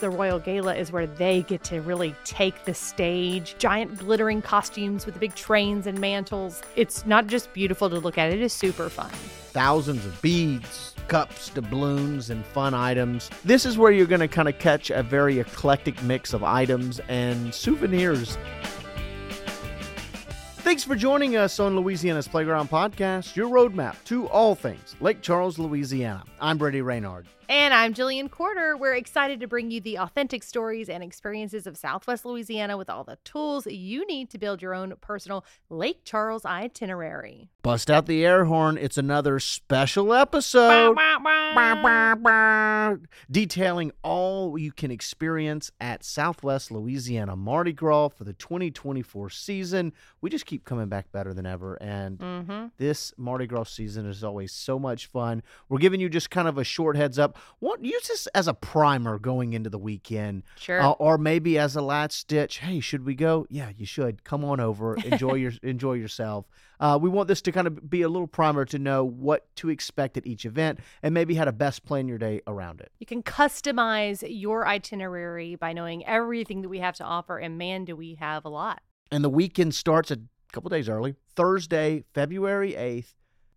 the Royal Gala is where they get to really take the stage. Giant glittering costumes with the big trains and mantles. It's not just beautiful to look at, it is super fun. Thousands of beads, cups, doubloons, and fun items. This is where you're going to kind of catch a very eclectic mix of items and souvenirs. Thanks for joining us on Louisiana's Playground Podcast, your roadmap to all things Lake Charles, Louisiana. I'm Brady Renard. And I'm Jillian Corder. We're excited to bring you the authentic stories and experiences of Southwest Louisiana with all the tools you need to build your own personal Lake Charles itinerary. Bust out the air horn. It's another special episode. Bah, bah, bah. Detailing all you can experience at Southwest Louisiana Mardi Gras for the 2024 season. We just keep coming back better than ever. And Mhm. this Mardi Gras season is always so much fun. We're giving you just kind of a short heads up. What use this as a primer going into the weekend, Sure. uh, or maybe as a last stitch. Hey, should we go? Yeah, you should. Come on over. Enjoy your enjoy yourself. Uh, we want this to kind of be a little primer to know what to expect at each event and maybe how to best plan your day around it. You can customize your itinerary by knowing everything that we have to offer, and man, do we have a lot. And the weekend starts a couple days early. Thursday, February 8th,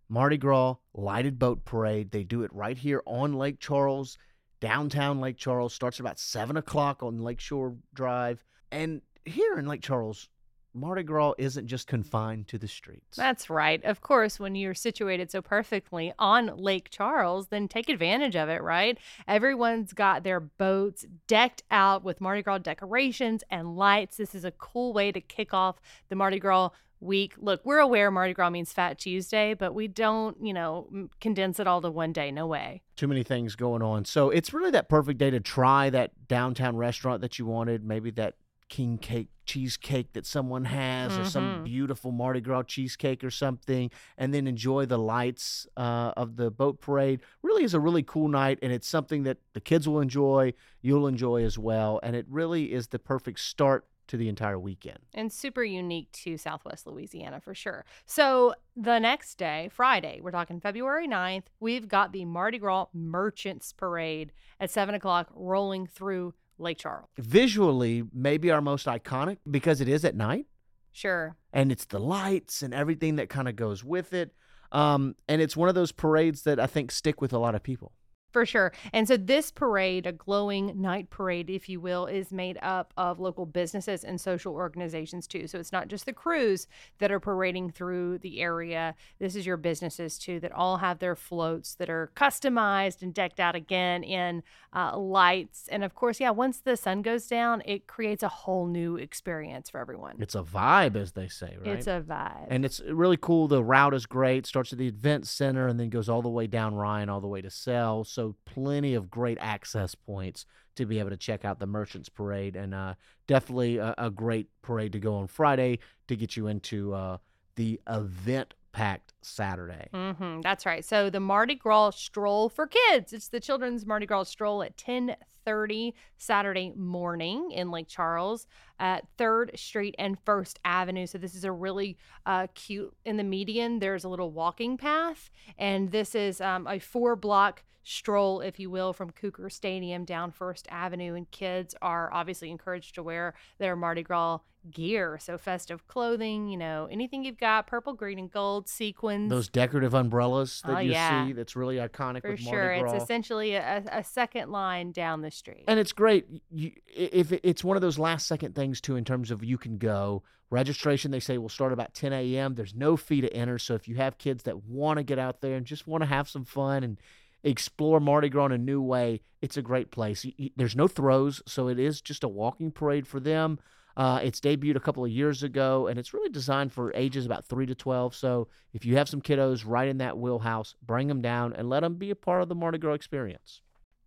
Mardi Gras Lighted Boat Parade. They do it right here on Lake Charles, downtown Lake Charles. Starts about 7 o'clock on Lakeshore Drive. And here in Lake Charles, Mardi Gras isn't just confined to the streets. That's right. Of course, when you're situated so perfectly on Lake Charles, then take advantage of it, right? Everyone's got their boats decked out with Mardi Gras decorations and lights. This is a cool way to kick off the Mardi Gras week. Look, we're aware Mardi Gras means Fat Tuesday, but we don't, you know, condense it all to one day. No way. Too many things going on. So it's really that perfect day to try that downtown restaurant that you wanted, maybe that king cake cheesecake that someone has or some Mhm. beautiful Mardi Gras cheesecake or something and then enjoy the lights uh, of the boat parade really is a really cool night and it's something that the kids will enjoy you'll enjoy as well and it really is the perfect start to the entire weekend and super unique to Southwest Louisiana for sure. So the next day, Friday, we're talking February 9th, we've got the Mardi Gras Merchants Parade at 7 o'clock rolling through Lake Charles. visually maybe our most iconic because it is at night Sure. and it's the lights and everything that kind of goes with it. Um, and it's one of those parades that I think stick with a lot of people. For sure. And so this parade, a glowing night parade, if you will, is made up of local businesses and social organizations too. So it's not just the crews that are parading through the area. This is your businesses too that all have their floats that are customized and decked out again in uh, lights. And of course, yeah, once the sun goes down, it creates a whole new experience for everyone. It's a vibe, as they say, right? It's a vibe. and it's really cool. The route is great. Starts at the event center and then goes all the way down Ryan, all the way to Sale. So plenty of great access points to be able to check out the Merchants Parade, and uh, definitely a, a great parade to go on Friday to get you into uh, the event packed Saturday. hmm that's right. So the Mardi Gras stroll for kids. It's the children's Mardi Gras stroll at 10:30 Saturday morning in Lake Charles at Third Street and First Avenue. So this is a really uh, cute. In the median, there's a little walking path, and this is um, a four-block stroll, if you will, from Cougar Stadium down First Avenue. And kids are obviously encouraged to wear their Mardi Gras gear. So festive clothing, you know, anything you've got, purple, green, and gold sequins. Those decorative umbrellas that Oh, you yeah. see, that's really iconic for sure. It's essentially a, a second line down the street. and it's great you, if it's one of those last second things too in terms of you can go. Registration they say will start about 10 a.m there's no fee to enter. So if you have kids that want to get out there and just want to have some fun and explore mardi gras in a new way it's a great place. There's no throws so it is just a walking parade for them. Uh, it's debuted a couple of years ago and it's really designed for ages about 3 to 12 so if you have some kiddos right in that wheelhouse bring them down and let them be a part of the mardi gras experience.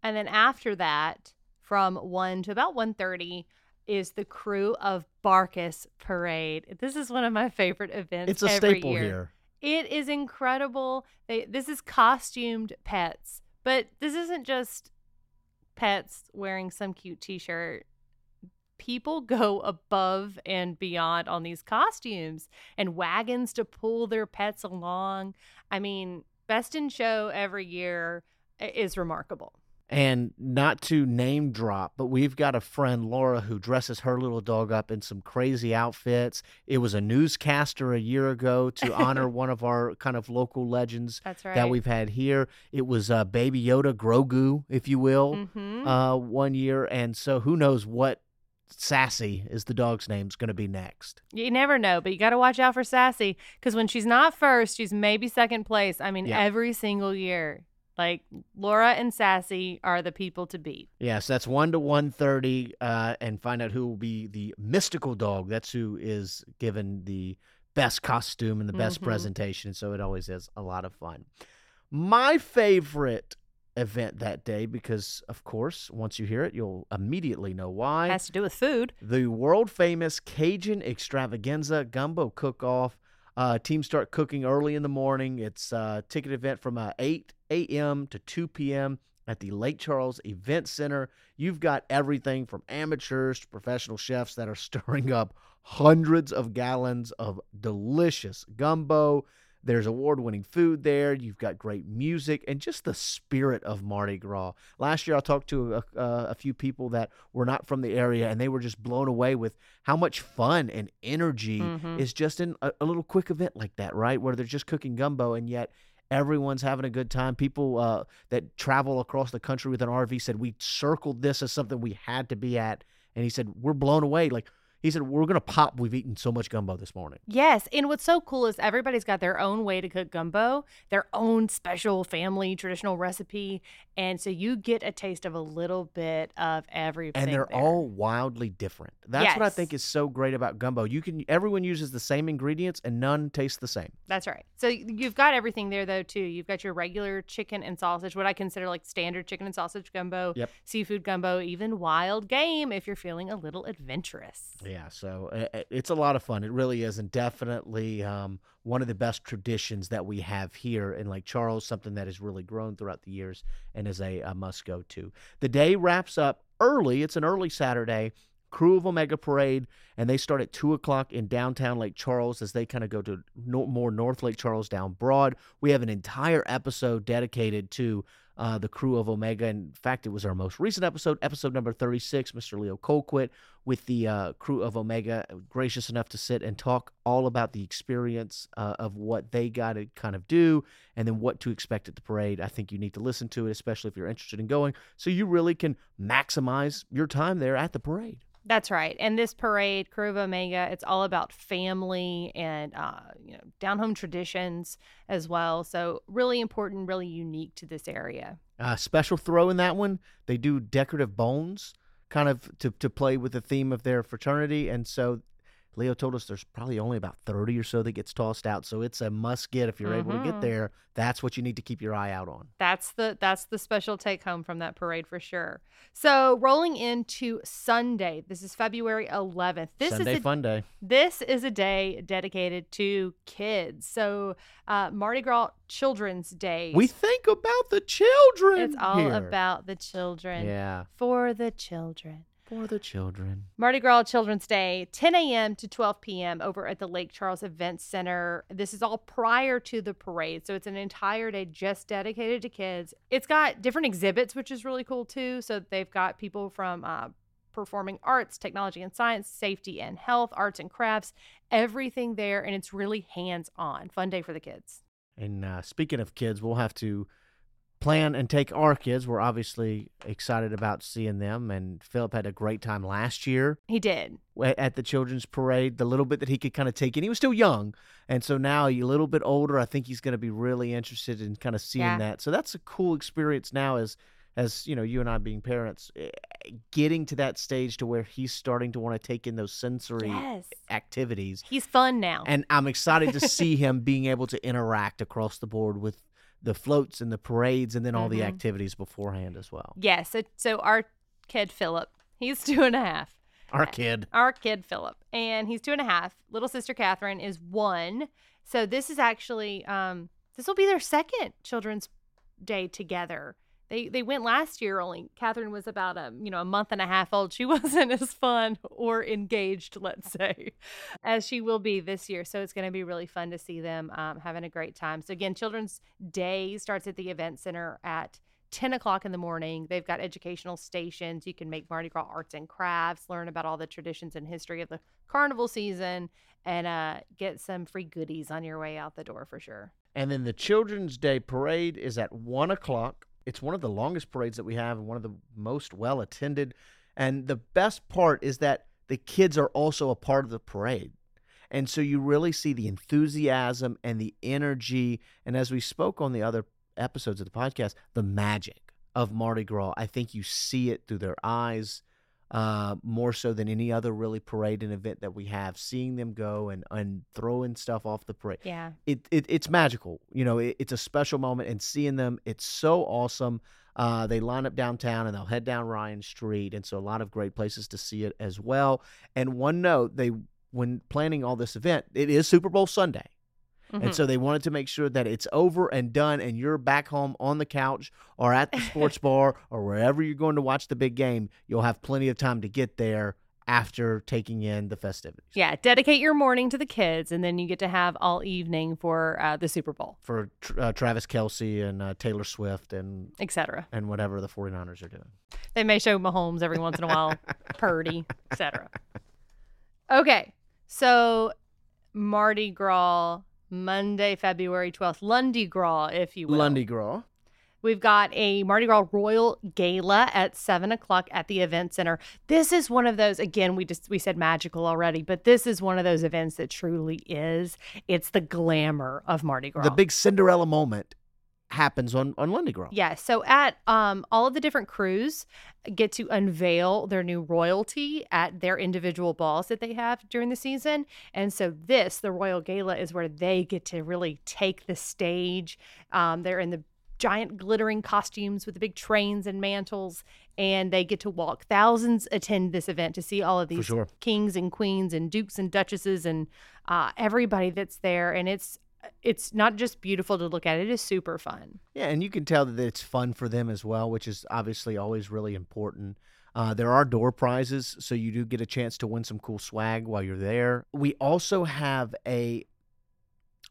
And then after that, from 1 to about 1.30 is the Crew of Barkus Parade. This is one of my favorite events it's a staple year. here It is incredible. They, this is costumed pets, but this isn't just pets wearing some cute t-shirt. People go above and beyond on these costumes and wagons to pull their pets along. I mean, Best in Show every year is remarkable. And not to name drop, but we've got a friend, Laura, who dresses her little dog up in some crazy outfits. It was a newscaster a year ago to honor one of our kind of local legends That's right. that we've had here. It was uh, Baby Yoda, Grogu, if you will, hmm uh, one year. And so who knows what Sassy is the dog's name is going to be next. You never know, but you got to watch out for Sassy because when she's not first, she's maybe second place. I mean, Yeah. every single year. Like Laura and Sassy are the people to beat. Yes, that's one to one thirty, uh, and find out who will be the mystical dog. That's who is given the best costume and the best Mhm. presentation. So it always is a lot of fun. My favorite event that day, because of course, once you hear it, you'll immediately know why. Has to do with food. the world famous Cajun extravaganza gumbo cook off. Uh, teams start cooking early in the morning. It's a ticket event from uh, 8 a.m. to 2 p.m. at the Lake Charles Event Center. You've got everything from amateurs to professional chefs that are stirring up hundreds of gallons of delicious gumbo. There's award winning food there. You've got great music and just the spirit of Mardi Gras. Last year, I talked to a, a, a few people that were not from the area and they were just blown away with how much fun and energy Mhm. is just in a, a little quick event like that, right? Where they're just cooking gumbo and yet everyone's having a good time. People uh, that travel across the country with an RV said, We circled this as something we had to be at. And he said, We're blown away. Like, he said, We're going to pop. We've eaten so much gumbo this morning. Yes, and what's so cool is everybody's got their own way to cook gumbo, their own special family traditional recipe, and so you get a taste of a little bit of everything. and they're there. all wildly different. That's what I think is so great about gumbo. You can everyone uses the same ingredients and none taste the same. That's right. So you've got everything there though too. You've got your regular chicken and sausage, what I consider like standard chicken and sausage gumbo, Yep. seafood gumbo, even wild game if you're feeling a little adventurous. Yeah, so uh, uh, it's a lot of fun. It really is, and definitely um, one of the best traditions that we have here in Lake Charles. Something that has really grown throughout the years and is a, a must go to. The day wraps up early. It's an early Saturday. Crew of Omega Parade, and they start at two o'clock in downtown Lake Charles as they kind of go to no, more North Lake Charles down Broad. We have an entire episode dedicated to uh, the crew of Omega. In fact, it was our most recent episode, episode number 36. Mr. Leo Colquitt with the uh, crew of Omega, gracious enough to sit and talk all about the experience uh, of what they got to kind of do and then what to expect at the parade. I think you need to listen to it, especially if you're interested in going, so you really can maximize your time there at the parade. That's right. And this parade, Crew of Omega, it's all about family and uh, you know down home traditions as well. So really important, really unique to this area. Uh, special throw in that one, they do decorative bones, kind of to, to play with the theme of their fraternity. And so Leo told us there's probably only about 30 or so that gets tossed out. So it's a must get if you're able to get Mhm. there. That's what you need to keep your eye out on. That's the that's the special take home from that parade for sure. So rolling into Sunday, this is February 11th. This Sunday is a, fun day. this is a day dedicated to kids. So uh, Mardi Gras Children's Day. We think about the children. it's all here. about the children. Yeah, For the children. For the children. Mardi Gras Children's Day, 10 a.m. to 12 p.m. over at the Lake Charles Event Center. This is all prior to the parade. So it's an entire day just dedicated to kids. It's got different exhibits, which is really cool too. So they've got people from uh, performing arts, technology and science, safety and health, arts and crafts, everything there. And it's really hands on. Fun day for the kids. And uh, speaking of kids, we'll have to plan and take our kids. We're obviously excited about seeing them. And Philip had a great time last year He did. at the children's parade. The little bit that he could kind of take in, he was still young, and so now a little bit older. I think he's going to be really interested in kind of seeing Yeah. that. So that's a cool experience now as. As you know, you and I being parents, eh, getting to that stage to where he's starting to want to take in those sensory Yes. activities, He's fun now. and I'm excited to see him being able to interact across the board with the floats and the parades and then all the Mhm. activities beforehand as well. yes. so, so our kid, Philip, he's two and a half. Our kid. our kid Philip, and he's two and a half. Little sister Catherine is one. So this is actually um this will be their second children's day together. They they went last year only Catherine was about a you know a month and a half old. She wasn't as fun or engaged, let's say, as she will be this year. So it's going to be really fun to see them um, having a great time. So again, Children's Day starts at the event center at 10 o'clock in the morning. They've got educational stations. You can make Mardi Gras arts and crafts, learn about all the traditions and history of the carnival season, and uh, get some free goodies on your way out the door for sure. And then the Children's Day parade is at one o'clock. It's one of the longest parades that we have and one of the most well attended. And the best part is that the kids are also a part of the parade. And so you really see the enthusiasm and the energy. And as we spoke on the other episodes of the podcast, the magic of Mardi Gras. I think you see it through their eyes uh, more so than any other really parade and event that we have. Seeing them go and, and throwing stuff off the parade. Yeah. It, it It's magical. You know, it, it's a special moment. And seeing them, it's so awesome. Uh, they line up downtown and they'll head down Ryan Street. And so a lot of great places to see it as well. And one note, they when planning all this event, it is Super Bowl Sunday. Mhm. And so they wanted to make sure that it's over and done and you're back home on the couch or at the sports bar or wherever you're going to watch the big game. You'll have plenty of time to get there after taking in the festivities. yeah, dedicate your morning to the kids, and then you get to have all evening for uh, the Super Bowl, For uh, Travis Kelce and uh, Taylor Swift and etc. and whatever the 49ers are doing. They may show Mahomes every once in a while, Purdy, etc. Okay, so Mardi Gras, Monday, February 12th, Lundi Gras, if you will. Lundi Gras. We've got a Mardi Gras Royal Gala at seven o'clock at the event center. This is one of those. Again, we just we said magical already, but this is one of those events that truly is. It's the glamour of Mardi Gras. The big Cinderella moment happens on, on Lundi Gras. Yeah. So at um, all of the different crews get to unveil their new royalty at their individual balls that they have during the season. And so this, the Royal Gala, is where they get to really take the stage. Um, they're in the giant glittering costumes with the big trains and mantles and they get to walk thousands attend this event to see all of these sure. kings and queens and dukes and duchesses and uh, everybody that's there and it's it's not just beautiful to look at it is super fun Yeah, and you can tell that it's fun for them as well, which is obviously always really important. Uh, there are door prizes, so you do get a chance to win some cool swag while you're there. We also have a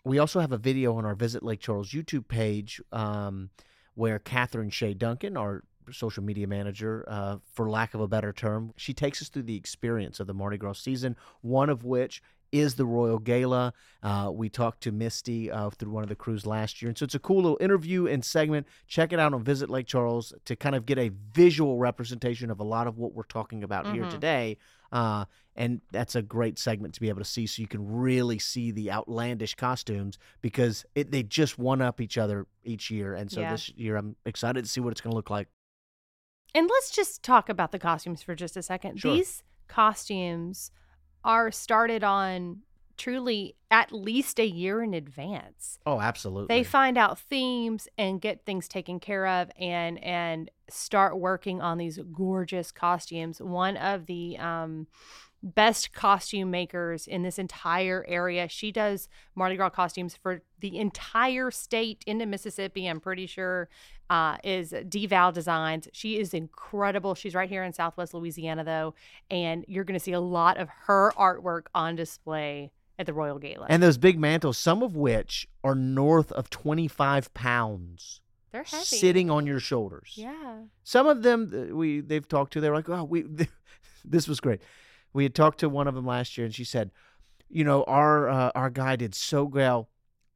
we also have a video on our Visit Lake Charles YouTube page um, where Catherine Shea Duncan, our social media manager, uh, for lack of a better term, she takes us through the experience of the Mardi Gras season. One of which is the Royal Gala. Uh, we talked to Misty uh, through one of the crews last year. And so it's a cool little interview and segment. Check it out on Visit Lake Charles to kind of get a visual representation of a lot of what we're talking about here Mhm. today. Uh, and that's a great segment to be able to see so you can really see the outlandish costumes because it, they just one up each other each year. And so Yeah. this year I'm excited to see what it's going to look like. And let's just talk about the costumes for just a second. Sure. These costumes are started on truly at least a year in advance. Oh, absolutely. They find out themes and get things taken care of and and start working on these gorgeous costumes. One of the um best costume makers in this entire area. She does Mardi Gras costumes for the entire state into Mississippi, I'm pretty sure, uh, is Deval Designs. She is incredible. She's right here in Southwest Louisiana, though, and you're going to see a lot of her artwork on display at the Royal Gala. and those big mantles, some of which are north of 25 pounds. They're heavy. sitting on your shoulders. Yeah. Some of them uh, we they've talked to. They're like, oh, we. this was great. We had talked to one of them last year, and she said, you know, our uh, our guy did so well.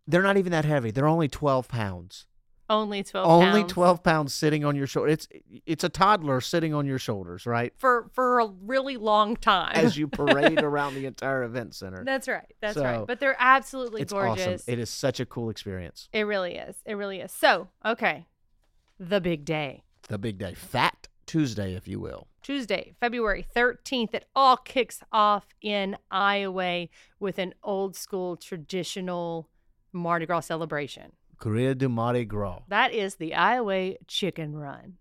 They're not even that heavy. They're only twelve pounds. Only 12 only pounds. twelve pounds sitting on your shoulder. It's it's a toddler sitting on your shoulders, right? for for a really long time. As you parade around the entire event center. That's right. That's So, right. But they're absolutely it's gorgeous. awesome. It is such a cool experience. It really is. It really is. So, okay. The big day. The big day, Fat Tuesday, if you will. Tuesday, February 13th. It all kicks off in Iowa with an old school traditional Mardi Gras celebration. Courir de Mardi Gras. That is the Iowa Chicken Run.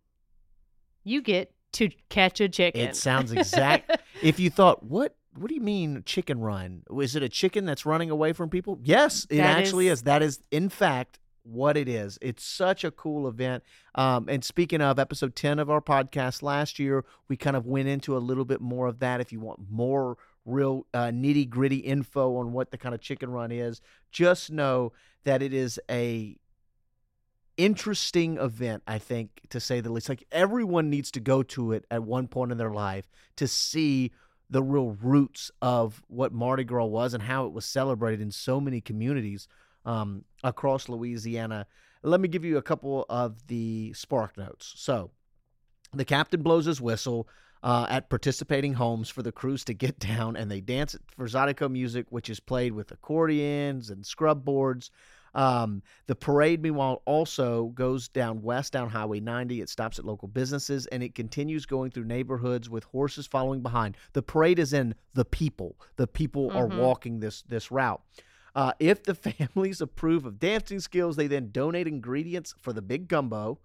You get to catch a chicken. It sounds exact. if you thought, what what do you mean chicken run? Is it a chicken that's running away from people? Yes, it That actually is- is. That is in fact what it is. It's such a cool event. Um, and speaking of episode 10 of our podcast last year, we kind of went into a little bit more of that. If you want more real uh, nitty gritty info on what the kind of chicken run is, just know that it is a interesting event, I think, to say the least. Like everyone needs to go to it at one point in their life to see the real roots of what Mardi Gras was and how it was celebrated in so many communities um, across Louisiana. Let me give you a couple of the spark notes. So, the captain blows his whistle uh, at participating homes for the crews to get down, and they dance for Zydeco music, which is played with accordions and scrub boards. Um, the parade, meanwhile, also goes down west down Highway 90. It stops at local businesses and it continues going through neighborhoods with horses following behind. The parade is in the people. The people are Mhm. walking this this route. Uh, if the families approve of dancing skills, they then donate ingredients for the big gumbo,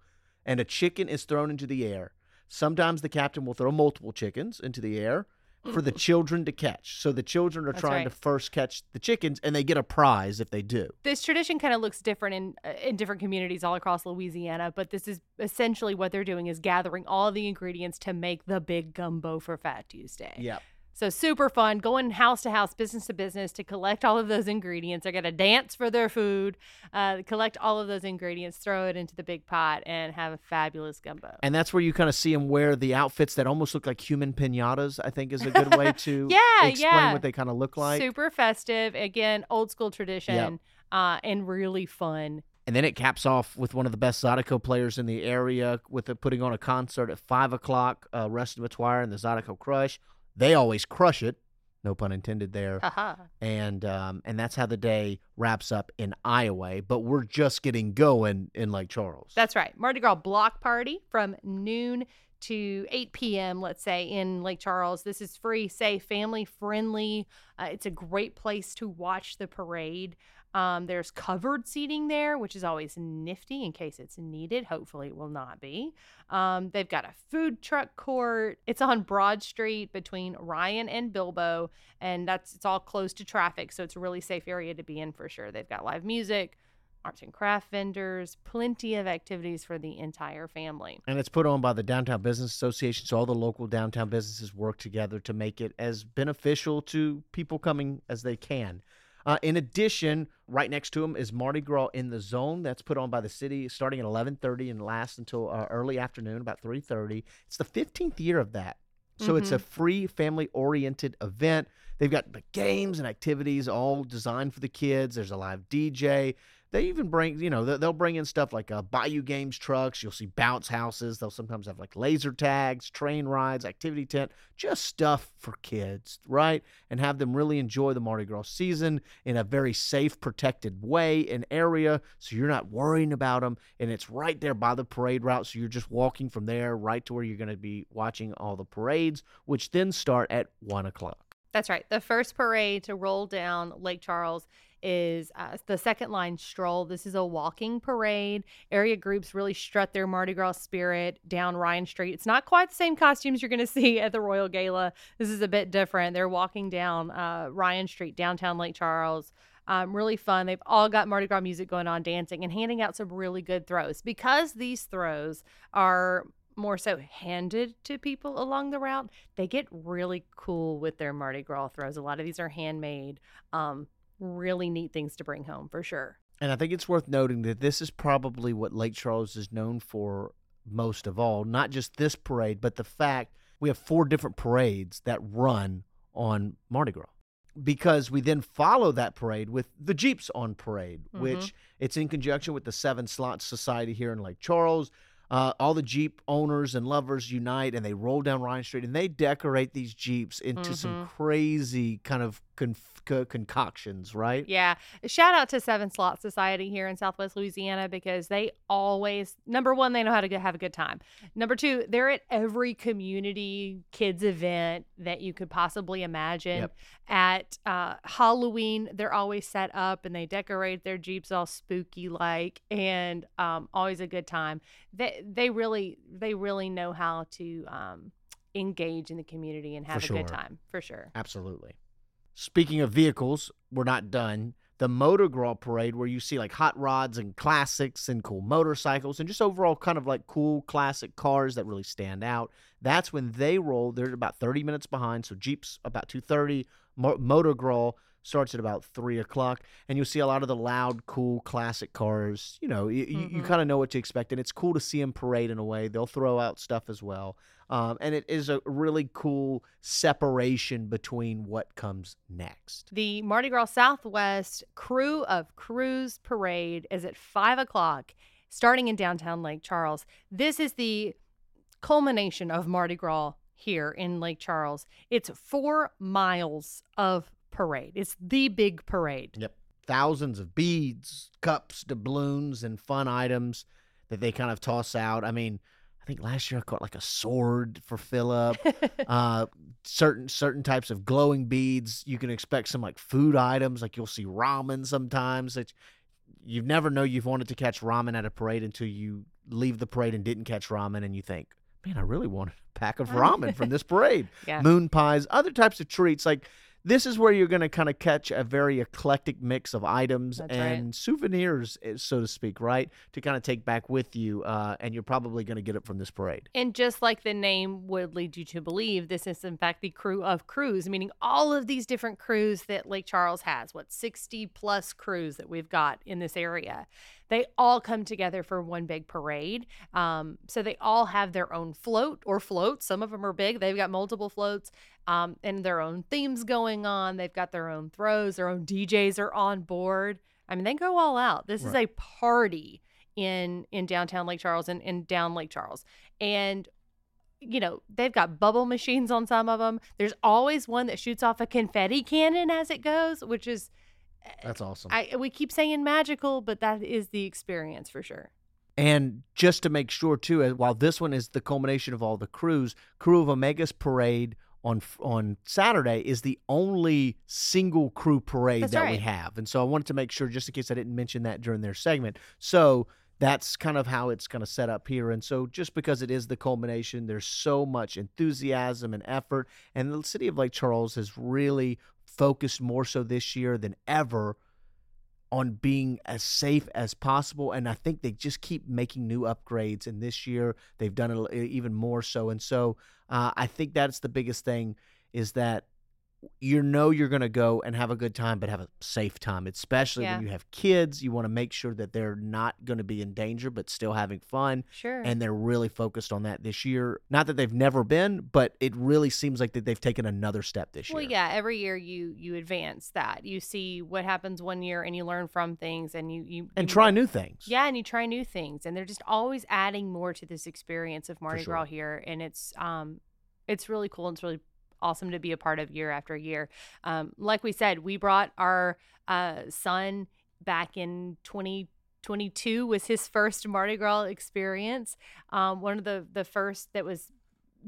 and a chicken is thrown into the air. Sometimes the captain will throw multiple chickens into the air for the children to catch. So the children are That's trying right. to first catch the chickens, and they get a prize if they do. this tradition kind of looks different in uh, in different communities all across Louisiana, but this is essentially what they're doing is gathering all the ingredients to make the big gumbo for Fat Tuesday. Yep. So super fun, going house to house, business to business to collect all of those ingredients. They're gonna dance for their food, uh, collect all of those ingredients, throw it into the big pot, and have a fabulous gumbo. And that's where you kind of see them wear the outfits that almost look like human pinatas. I think is a good way to Yeah, explain yeah. what they kind of look like. super festive, again, old school tradition, uh, and really fun. And then it caps off with one of the best Zydeco players in the area with a, putting on a concert at five o'clock. Uh, Rusty Metoyer and the Zydeco Krush. They always crush it. No pun intended there. Haha. and um, and that's how the day wraps up in Iowa. But we're just getting going in Lake Charles. That's right. Mardi Gras block party from noon to 8 p.m., let's say, in Lake Charles. This is free, safe, family friendly. Uh, it's a great place to watch the parade. Um, there's covered seating there, which is always nifty in case it's needed. Hopefully, it will not be. Um, they've got a food truck court. It's on Broad Street between Ryan and Bilbo, and that's it's all close to traffic, so it's a really safe area to be in for sure. They've got live music, arts and craft vendors, plenty of activities for the entire family. and it's put on by the Downtown Business Association, so all the local downtown businesses work together to make it as beneficial to people coming as they can. Uh, in addition, right next to them is Mardi Gras in the Zone. That's put on by the city, starting at 11:30 and lasts until uh, early afternoon, about 3:30. It's the 15th year of that, so it's a free, family-oriented event. They've got the games and activities all designed for the kids. There's a live DJ. They even bring, you know, they- they'll bring in stuff like uh, Bayou Games trucks. You'll see bounce houses. They'll sometimes have like laser tags, train rides, activity tent, just stuff for kids, right? And have them really enjoy the Mardi Gras season in a very safe, protected way and area. So you're not worrying about them. And it's right there by the parade route. So you're just walking from there right to where you're going to be watching all the parades, which then start at one o'clock. That's right. The first parade to roll down Lake Charles is uh, the second line stroll. This is a walking parade. Area groups really strut their Mardi Gras spirit down Ryan Street. It's not quite the same costumes you're going to see at the Royal Gala. This is a bit different. They're walking down uh, Ryan Street, downtown Lake Charles. Um, really fun. They've all got Mardi Gras music going on, dancing, and handing out some really good throws. Because these throws are more so handed to people along the route, they get really cool with their Mardi Gras throws. A lot of these are handmade. Um, really neat things to bring home for sure. And I think it's worth noting that this is probably what Lake Charles is known for most of all. Not just this parade, but the fact we have four different parades that run on Mardi Gras. Because we then follow that parade with the Jeeps on parade, Mhm. which it's in conjunction with the Seven Slots Society here in Lake Charles. Uh, all the Jeep owners and lovers unite and they roll down Ryan Street and they decorate these Jeeps into some crazy kind of conf- co- concoctions, right? Yeah. Shout out to Seven Slot Society here in Southwest Louisiana because they always, number one, they know how to go, have a good time. Number two, they're at every community kids event that you could possibly imagine. Yep. At uh, Halloween, they're always set up and they decorate their Jeeps all spooky like and um, always a good time. They, they really, they really know how to um, engage in the community and have For a good time for sure. Absolutely. Speaking of vehicles, we're not done. The Motor Gras parade, where you see like hot rods and classics and cool motorcycles and just overall kind of like cool classic cars that really stand out. That's when they roll. They're about 30 minutes behind. So Jeep's about 230. Mo- Motor Gras starts at about three o'clock, and you'll see a lot of the loud, cool, classic cars. You know, you, you Mhm. kind of know what to expect, and it's cool to see them parade in a way. They'll throw out stuff as well, um, and it is a really cool separation between what comes next. The Mardi Gras Southwest Crew of Crews Parade is at five o'clock, starting in downtown Lake Charles. This is the culmination of Mardi Gras here in Lake Charles. It's four miles of parade. It's the big parade. Yep. Thousands of beads, cups, doubloons, and fun items that they kind of toss out. I mean, I think last year I caught like a sword for Philip. uh, certain certain types of glowing beads. You can expect some like food items, like you'll see ramen sometimes. That you never know you've wanted to catch ramen at a parade until you leave the parade and didn't catch ramen, and you think, man, I really wanted a pack of ramen from this parade yeah. moon pies, other types of treats. Like this is where you're going to kind of catch a very eclectic mix of items That's right. and souvenirs, eh, so to speak, right? To kind of take back with you, uh, and you're probably going to get it from this parade. And just like the name would lead you to believe, this is in fact the crew of crews, meaning all of these different crews that Lake Charles has. What, 60 plus crews that we've got in this area. They all come together for one big parade. Um, so they all have their own float or floats. Some of them are big, they've got multiple floats um, and their own themes going on. They've got their own throws, their own DJs are on board. I mean, they go all out. This is a party in in downtown Lake Charles and in down Lake Charles. And you know, they've got bubble machines on some of them. There's always one that shoots off a confetti cannon as it goes, which is That's awesome. I we keep saying magical, but that is the experience for sure. And just to make sure too, while this one is the culmination of all the crews, Crew of Omega's parade on on Saturday is the only single crew parade That's that we have. And so I wanted to make sure, just in case I didn't mention that during their segment. So that's kind of how it's going to set up here. And so just because it is the culmination, there's so much enthusiasm and effort. And the city of Lake Charles has really focused more so this year than ever on being as safe as possible. And I think they just keep making new upgrades. And this year they've done it even more so. And so uh, I think that's the biggest thing is that you know you're going to go and have a good time, but have a safe time. Especially Yeah. when you have kids, you want to make sure that they're not going to be in danger, but still having fun. Sure. And they're really focused on that this year. Not that they've never been, but it really seems like that they've taken another step this well, year. Well, yeah, every year you you advance that. You see what happens one year and you learn from things and you you And you- try new things. Yeah, and you try new things, and they're just always adding more to this experience of Mardi sure. Gras here, and it's um, it's really cool. and It's really awesome to be a part of year after year. Um, like we said, we brought our uh son back in 2022 was his first Mardi Gras experience. Um, one of the the first that was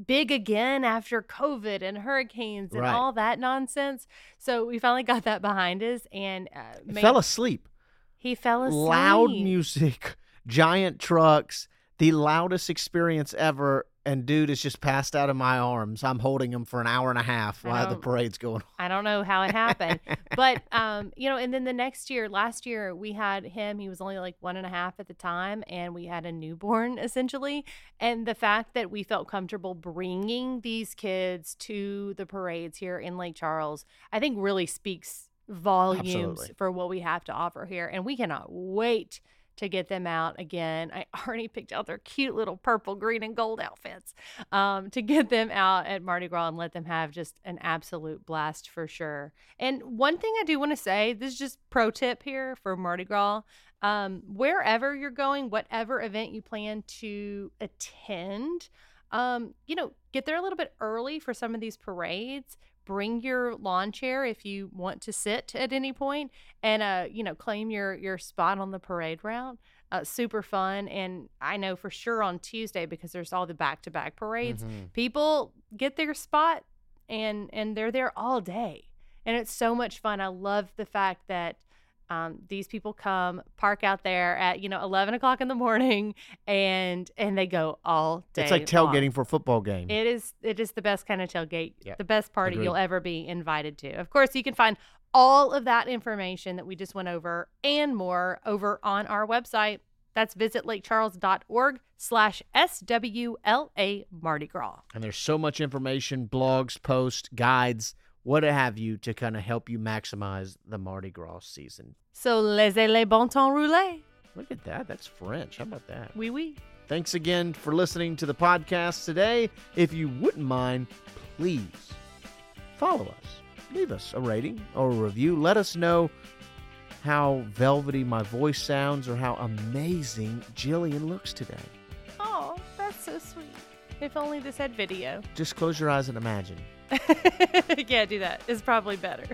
big again after COVID and hurricanes and Right. all that nonsense. So we finally got that behind us, and uh, made- Fell asleep. he fell asleep. loud music, giant trucks, the loudest experience ever. And dude is just passed out of my arms. I'm holding him for an hour and a half while the parade's going on. I don't know how it happened, but um, you know, and then the next year, last year, we had him. He was only like one and a half at the time, and we had a newborn essentially. And the fact that we felt comfortable bringing these kids to the parades here in Lake Charles, I think really speaks volumes Absolutely. for what we have to offer here, and we cannot wait to get them out again. I already picked out their cute little purple, green, and gold outfits um, to get them out at Mardi Gras and let them have just an absolute blast for sure. And one thing I do want to say this is just pro tip here for Mardi Gras. Um, wherever you're going, whatever event you plan to attend, um, you know, get there a little bit early for some of these parades. Bring your lawn chair if you want to sit at any point, and uh, you know, claim your your spot on the parade route. Uh, super fun, and I know for sure on Tuesday because there's all the back to back parades Mhm. people get their spot and and they're there all day and it's so much fun i love the fact that um, these people come park out there at you know 11 o'clock in the morning and and they go all day It's like long. tailgating for a football game. It is it is the best kind of tailgate, Yeah. the best party Agreed. you'll ever be invited to. Of course, you can find all of that information that we just went over and more over on our website. That's visit lakecharles.org slash SWLA Mardi Gras. and there's so much information, blogs, posts, guides, what have you to kind of help you maximize the Mardi Gras season. So laissez les bon temps rouler. Look at that. That's French. How about that? Oui, oui. Thanks again for listening to the podcast today. If you wouldn't mind, please follow us. Leave us a rating or a review. Let us know how velvety my voice sounds or how amazing Jillian looks today. Oh, that's so sweet. If only this had video. Just close your eyes and imagine. yeah, do that. It's probably better.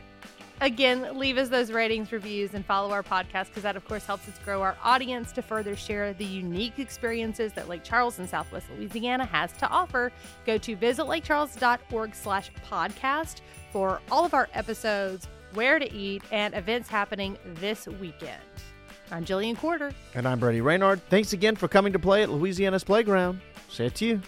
Again, leave us those ratings, reviews, and follow our podcast because that, of course, helps us grow our audience to further share the unique experiences that Lake Charles in Southwest Louisiana has to offer. Go to visitlakecharles.org slash podcast for all of our episodes, where to eat, and events happening this weekend. I'm Jillian Corder. And I'm Brady Renard. Thanks again for coming to play at Louisiana's Playground. Say it to you.